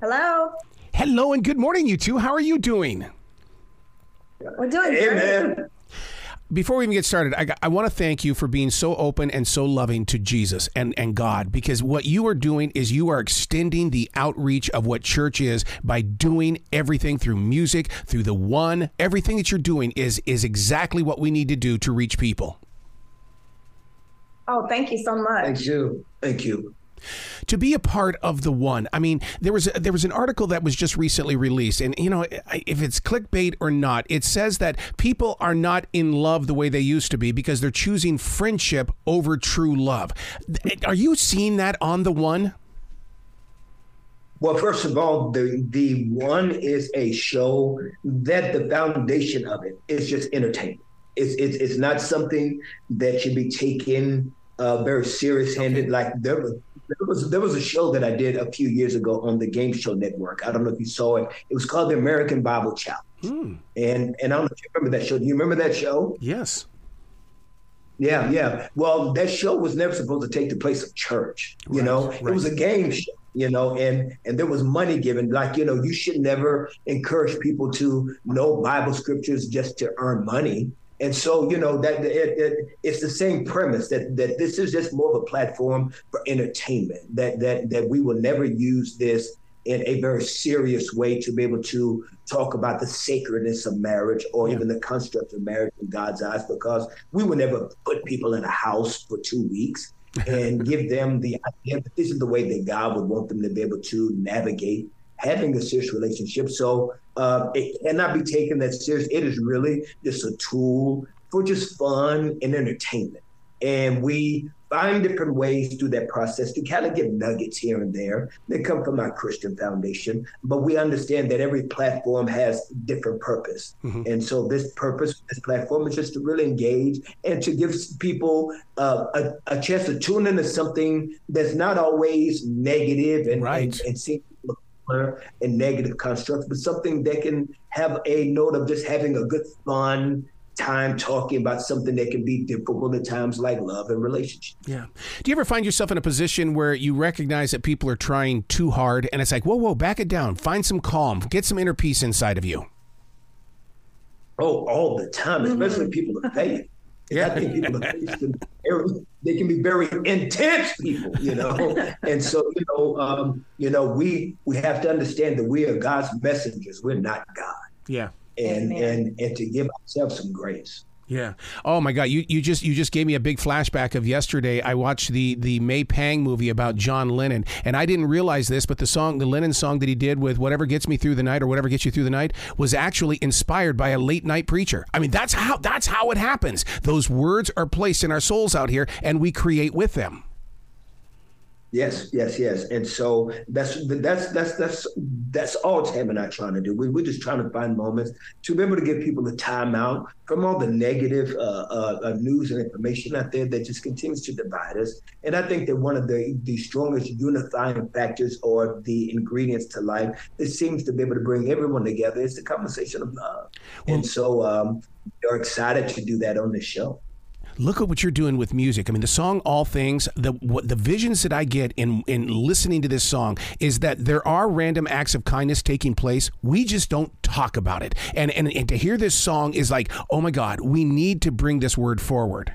Hello. Hello and good morning, you two. How are you doing? We're doing Hey, great. man. Before we even get started, I, I want to thank you for being so open and so loving to Jesus and, and God because what you are doing is you are extending the outreach of what church is by doing everything through music, through the one. Everything that you're doing is is exactly what we need to do to reach people. Oh, thank you so much. Thank you. Thank you. To be a part of the one. I mean, there was there was an article that was just recently released, and you know, if it's clickbait or not, it says that people are not in love the way they used to be because they're choosing friendship over true love. Are you seeing that on the one? Well, first of all, the the one is a show that the foundation of it is just entertainment. It's it's, it's not something that should be taken uh, very serious handed. Okay. Like there there was there was a show that I did a few years ago on the Game Show Network. I don't know if you saw it. It was called the American Bible Challenge. Hmm. And and I don't know if you remember that show. Do you remember that show? Yes. Yeah, yeah. Well, that show was never supposed to take the place of church. You Right, know, right. it was a game show. You know, and and there was money given. Like you know, you should never encourage people to know Bible scriptures just to earn money. And so, you know, that it, it, it's the same premise that that this is just more of a platform for entertainment. That that that we will never use this in a very serious way to be able to talk about the sacredness of marriage or Yeah. even the construct of marriage in God's eyes, because we would never put people in a house for two weeks and give them the idea that this is the way that God would want them to be able to navigate having a serious relationship. So uh, it cannot be taken that serious. It is really just a tool for just fun and entertainment. And we find different ways through that process to kind of get nuggets here and there. They come from our Christian foundation, but we understand that every platform has different purpose. Mhm. And so this purpose, this platform is just to really engage and to give people uh, a, a chance to tune into something that's not always negative and, Right. and, and see and negative constructs, but something that can have a note of just having a good fun time talking about something that can be difficult at times like love and relationship. Yeah. Do you ever find yourself in a position where you recognize that people are trying too hard, and it's like, whoa, whoa, back it down, find some calm, get some inner peace inside of you? Oh, all the time, especially mm-hmm. people of faith. Yeah. I think people of faith they can be very intense people, you know. and so, you know, um, you know, we we have to understand that we are God's messengers. We're not God, Yeah. and Amen. and and to give ourselves some grace. Yeah. Oh my God. You you just you just gave me a big flashback of yesterday. I watched the the May Pang movie about John Lennon, and I didn't realize this, but the song, the Lennon song that he did with "Whatever Gets Me Through the Night" or "Whatever Gets You Through the Night" was actually inspired by a late night preacher. I mean, that's how that's how it happens. Those words are placed in our souls out here, and we create with them. Yes, yes, yes. And so that's that's that's that's that's all Tam and I trying to do. We, we're just trying to find moments to be able to give people a time out from all the negative uh, uh, uh, news and information out there that just continues to divide us. And I think that one of the the strongest unifying factors or the ingredients to life that seems to be able to bring everyone together is the conversation of love. and so um, we're excited to do that on this show. Look at what you're doing with music. I mean, the song "All Things." The what the visions that I get in in listening to this song is that there are random acts of kindness taking place. We just don't talk about it. And and, and to hear this song is like, oh my God, we need to bring this word forward.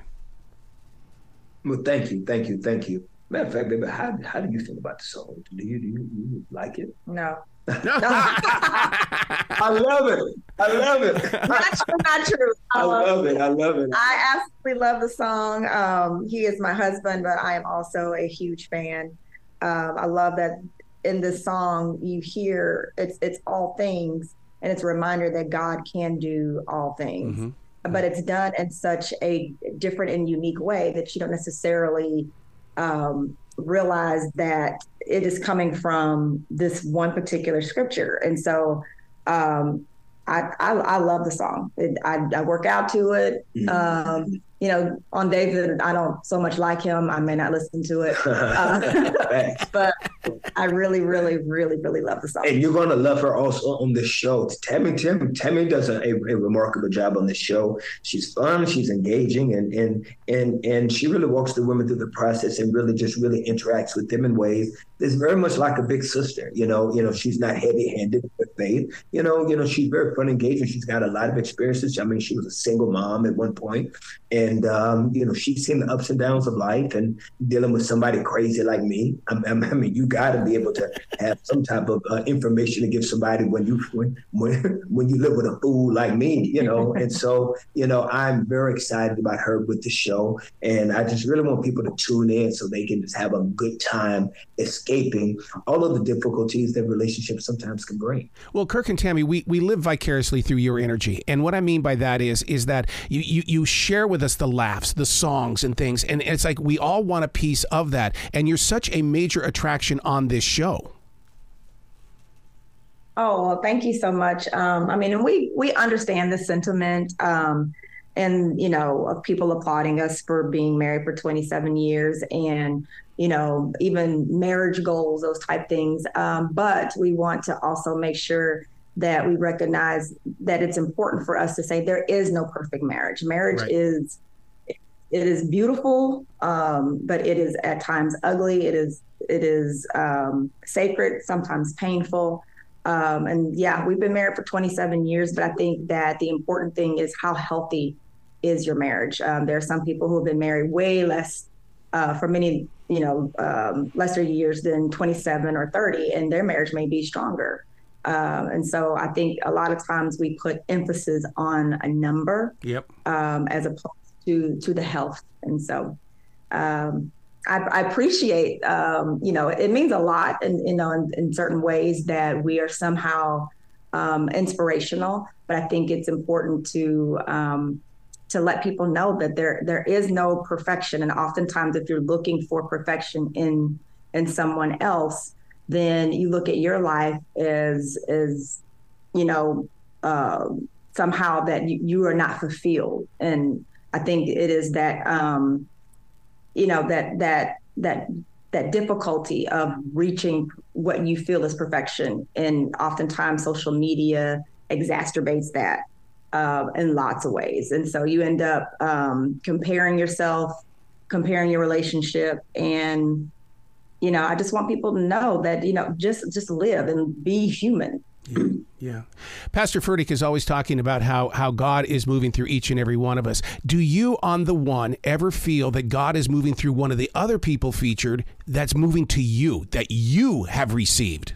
Well, thank you, thank you, thank you. Matter of fact, baby, how, how do you feel about the song? Do you do you, do you like it? No. I love it. I love it. Not true, not true. I love it. I love it. I absolutely love the song. Um, he is my husband, but I am also a huge fan. Um, I love that in this song you hear it's it's all things, and it's a reminder that God can do all things. Mhm. But it's done in such a different and unique way that you don't necessarily um, realize that it is coming from this one particular scripture. And so um, I, I I love the song. It, I, I work out to it. Um, you know, on days that I don't so much like him, I may not listen to it. Uh, but I really, really, really, really love the song. And you're gonna love her also on this show. Tammy Tim Tammy does a, a, remarkable job on this show. She's fun, she's engaging, and and and and she really walks the women through the process and really just really interacts with them in ways that's very much like a big sister. You know, you know, she's not heavy-handed with faith. You know, you know, she's very fun, engaging. She's got a lot of experiences. I mean, she was a single mom at one point, and um, you know, she's seen the ups and downs of life and dealing with somebody crazy like me. I, I mean, you got to be able to have some type of uh, information to give somebody when you when, when when you live with a fool like me, you know. and so, you know, I'm very excited about her with the show, and I just really want people to tune in so they can just have a good time escaping all of the difficulties that relationships sometimes can bring. Well, Kirk and Tammy, we we live vicariously through your energy, and what I mean by that is is that you you, you share with us the laughs, the songs, and things, and it's like we all want a piece of that, and you're such a major attraction on this show. Oh, well, thank you so much. Um, I mean, we we understand the sentiment, um, and you know, of people applauding us for being married for 27 years, and you know, even marriage goals, those type things. Um, but we want to also make sure that we recognize that it's important for us to say there is no perfect marriage. Marriage right. is it is beautiful, um, but it is at times ugly. It is it is um, sacred, sometimes painful. Um, and yeah, we've been married for 27 years, but I think that the important thing is how healthy is your marriage. Um, there are some people who have been married way less, uh, for many, you know, um, lesser years than 27 or 30, and their marriage may be stronger. Um, and so I think a lot of times we put emphasis on a number yep. Um, as opposed to to the health. And so um, I, I, appreciate, um, you know, it means a lot, in, you know, in, in certain ways that we are somehow um, inspirational. But I think it's important to um, to let people know that there there is no perfection, and oftentimes, if you're looking for perfection in in someone else, then you look at your life as as you know uh, somehow that you, you are not fulfilled, and I think it is that um, you know that that that that difficulty of reaching what you feel is perfection, and oftentimes social media exacerbates that uh, in lots of ways, and so you end up um, comparing yourself, comparing your relationship, and you know I just want people to know that you know just just live and be human yeah. yeah. Pastor Furtick is always talking about how, how God is moving through each and every one of us. Do you, on the one, ever feel that God is moving through one of the other people featured that's moving to you, that you have received?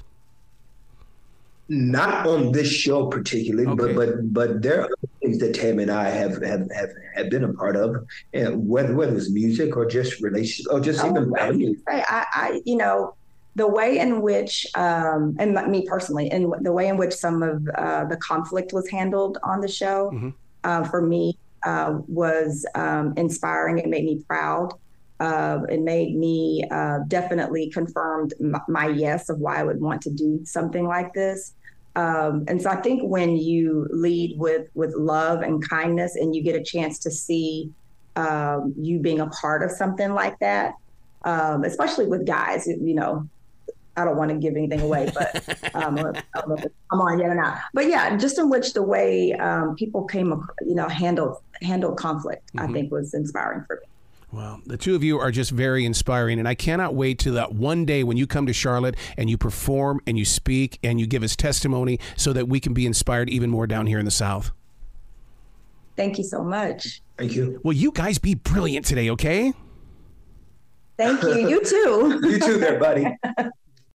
Not on this show particularly, okay. but but but there are things that Tam and I have have have, have been a part of, and whether whether it's music or just relationships or just oh, even family. I, I you know the way in which, um, and me personally, and the way in which some of uh, the conflict was handled on the show, mm-hmm. uh, for me, uh, was um, inspiring. It made me proud. Uh, it made me uh, definitely confirmed my, my, yes of why I would want to do something like this. Um, and so I think when you lead with with love and kindness, and you get a chance to see um, you being a part of something like that, um, especially with guys, you know, I don't want to give anything away, but um, I don't know if I'm on yet or not. But yeah, just in which the way um, people came, you know, handled handled conflict, mm-hmm. I think was inspiring for me. Well, the two of you are just very inspiring, and I cannot wait to that one day when you come to Charlotte and you perform and you speak and you give us testimony, so that we can be inspired even more down here in the South. Thank you so much. Thank you. Well, you guys be brilliant today, okay? Thank you. You too. you too, there, buddy.